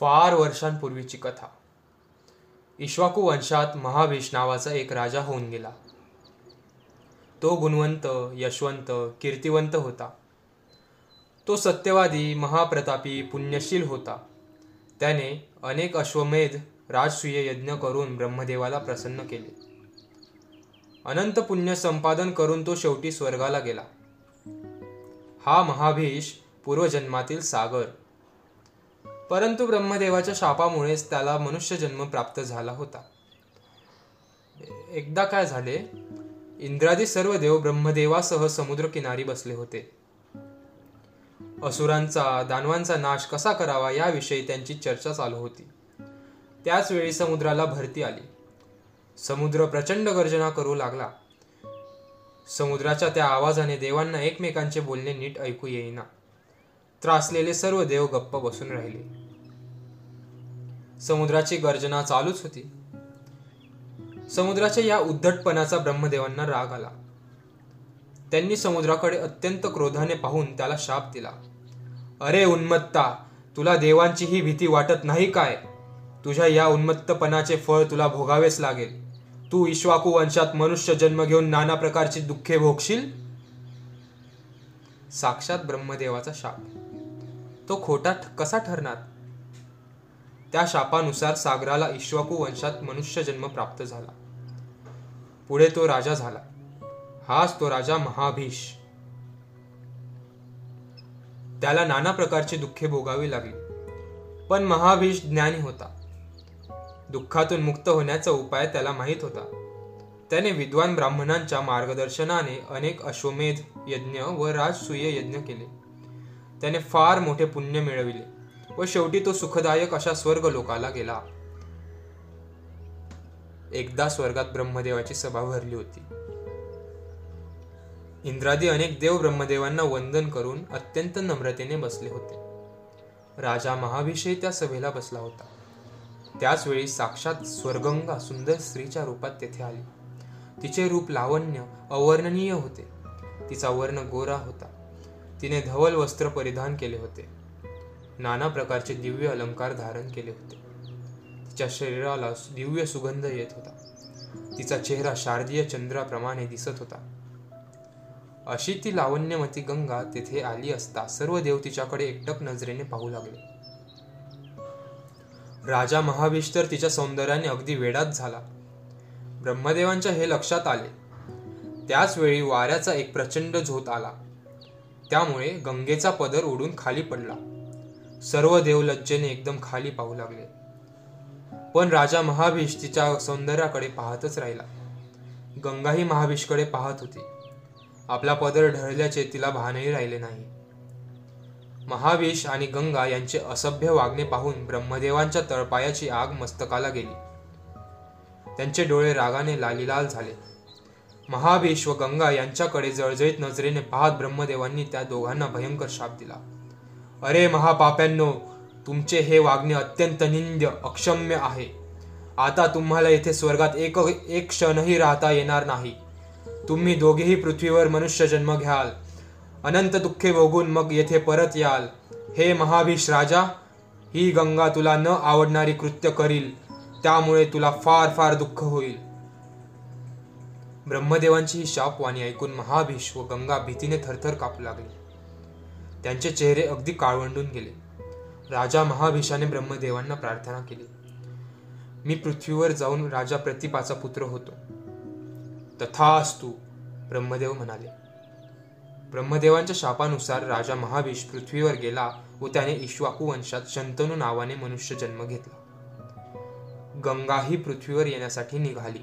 फार वर्षांपूर्वीची कथा. इश्वाकू वंशात महाभीष नावाचा एक राजा होऊन गेला. तो गुणवंत यशवंत कीर्तिवंत होता. तो सत्यवादी महाप्रतापी पुण्यशील होता. त्याने अनेक अश्वमेध राजसूय यज्ञ करून ब्रह्मदेवाला प्रसन्न केले. अनंत पुण्य संपादन करून तो शेवटी स्वर्गाला गेला. हा महाभीष पूर्वजन्मातील सागर. परंतु ब्रह्मदेवाच्या शापामुळेच त्याला मनुष्य जन्म प्राप्त झाला होता. एकदा काय झाले? इंद्रादी सर्व देव ब्रह्मदेवासह समुद्र किनारी बसले होते. असुरांचा दानवांचा नाश कसा करावा याविषयी त्यांची चर्चा चालू होती. त्याच वेळी समुद्राला भरती आली. समुद्र प्रचंड गर्जना करू लागला. समुद्राच्या त्या आवाजाने देवांना एकमेकांचे बोलणे नीट ऐकू येईना. त्रासलेले सर्व देव गप्प बसून राहिले. समुद्राची गर्जना चालूच होती. समुद्राच्या या उद्धटपणाचा ब्रह्मदेवांना राग आला. त्यांनी समुद्राकडे अत्यंत क्रोधाने पाहून त्याला शाप दिला. अरे उन्मत्ता तुला देवांची ही भीती वाटत नाही काय? तुझ्या या उन्मत्तपणाचे फळ तुला भोगावेच लागेल. तू इश्वाकू वंशात मनुष्य जन्म घेऊन नाना प्रकारची दुःखे भोगशील? साक्षात ब्रह्मदेवाचा शाप. तो खोटा कसा ठरणार? त्या शापानुसार सागराला इश्वाकू वंशात मनुष्य जन्म प्राप्त झाला. पुढे तो राजा झाला. हाच तो राजा महाभीष. त्याला नाना प्रकारची दुःखे भोगावी लागली. पण महाभीष ज्ञानी होता. दुःखातून मुक्त होण्याचा उपाय त्याला माहीत होता. त्याने विद्वान ब्राह्मणांच्या मार्गदर्शनाने अनेक अश्वमेध यज्ञ व राजसूय यज्ञ केले. त्याने फार मोठे पुण्य मिळविले व शेवटी तो सुखदायक अशा स्वर्ग लोकाला गेला. एकदा स्वर्गात ब्रह्मदेवाची सभा भरली होती. इंद्रादी अनेक देव ब्रह्मदेवांना वंदन करून अत्यंत नम्रतेने बसले होते. राजा महाभिषेक त्या सभेला बसला होता. त्याच वेळी साक्षात स्वर्गंगा सुंदर स्त्रीच्या रूपात तेथे आली. तिचे रूप लावण्य अवर्णनीय होते. तिचा वर्ण गोरा होता. तिने धवल वस्त्र परिधान केले होते. नाना प्रकारचे दिव्य अलंकार धारण केले होते. तिच्या शरीराला दिव्य सुगंध येत होता. तिचा चेहरा शारदीय चंद्राप्रमाणे दिसत होता. अशी ती लावण्यमती गंगा तेथे आली असता सर्व देव तिच्याकडे एकटक नजरेने पाहू लागले. राजा महावीश तर तिच्या सौंदर्याने अगदी वेडाच झाला. ब्रह्मदेवांच्या हे लक्षात आले. त्याच वेळी वाऱ्याचा एक प्रचंड झोत आला. त्यामुळे गंगेचा पदर उडून खाली पडला. सर्व देव लज्जेने एकदम खाली पाहू लागले. पण राजा महाभीष तिच्या सौंदर्याकडे पाहतच राहिला. गंगाही महाभीषकडे पाहत होती. आपला पदर ढळल्याचे तिला भानही राहिले नाही. महाविष आणि गंगा यांचे असभ्य वागणे पाहून ब्रह्मदेवांच्या तळपायाची आग मस्तकाला गेली. त्यांचे डोळे रागाने लालीलाल झाले. महाबेश व गंगा यांच्याकडे जळजळीत नजरेने पाहत ब्रह्मदेवांनी त्या दोघांना भयंकर शाप दिला. अरे महापाप्यांनो तुमचे हे वागणे अत्यंत निंद्य अक्षम्य आहे. आता तुम्हाला येथे स्वर्गात एक एक क्षणही राहता येणार नाही. तुम्ही दोघेही पृथ्वीवर मनुष्य जन्म घ्याल. अनंत दुःखे भोगून मग येथे परत याल. हे महाभीष राजा ही गंगा तुला न आवडणारी कृत्य करील. त्यामुळे तुला फार फार दुःख होईल. ब्रह्मदेवांची ही शापवाणी ऐकून महाभीष व गंगा भीतीने थरथर कापू लागले. त्यांचे चेहरे अगदी काळवंडून गेले. राजा महाभीषाने ब्रह्मदेवांना प्रार्थना केली. मी पृथ्वीवर जाऊन राजा प्रतिपाचा पुत्र होतो. तथास्तु ब्रह्मदेव म्हणाले. ब्रह्मदेवांच्या शापानुसार राजा महाविष पृथ्वीवर गेला व त्याने इश्वाकू वंशात शंतनू नावाने मनुष्य जन्म घेतला. गंगा ही पृथ्वीवर येण्यासाठी निघाली.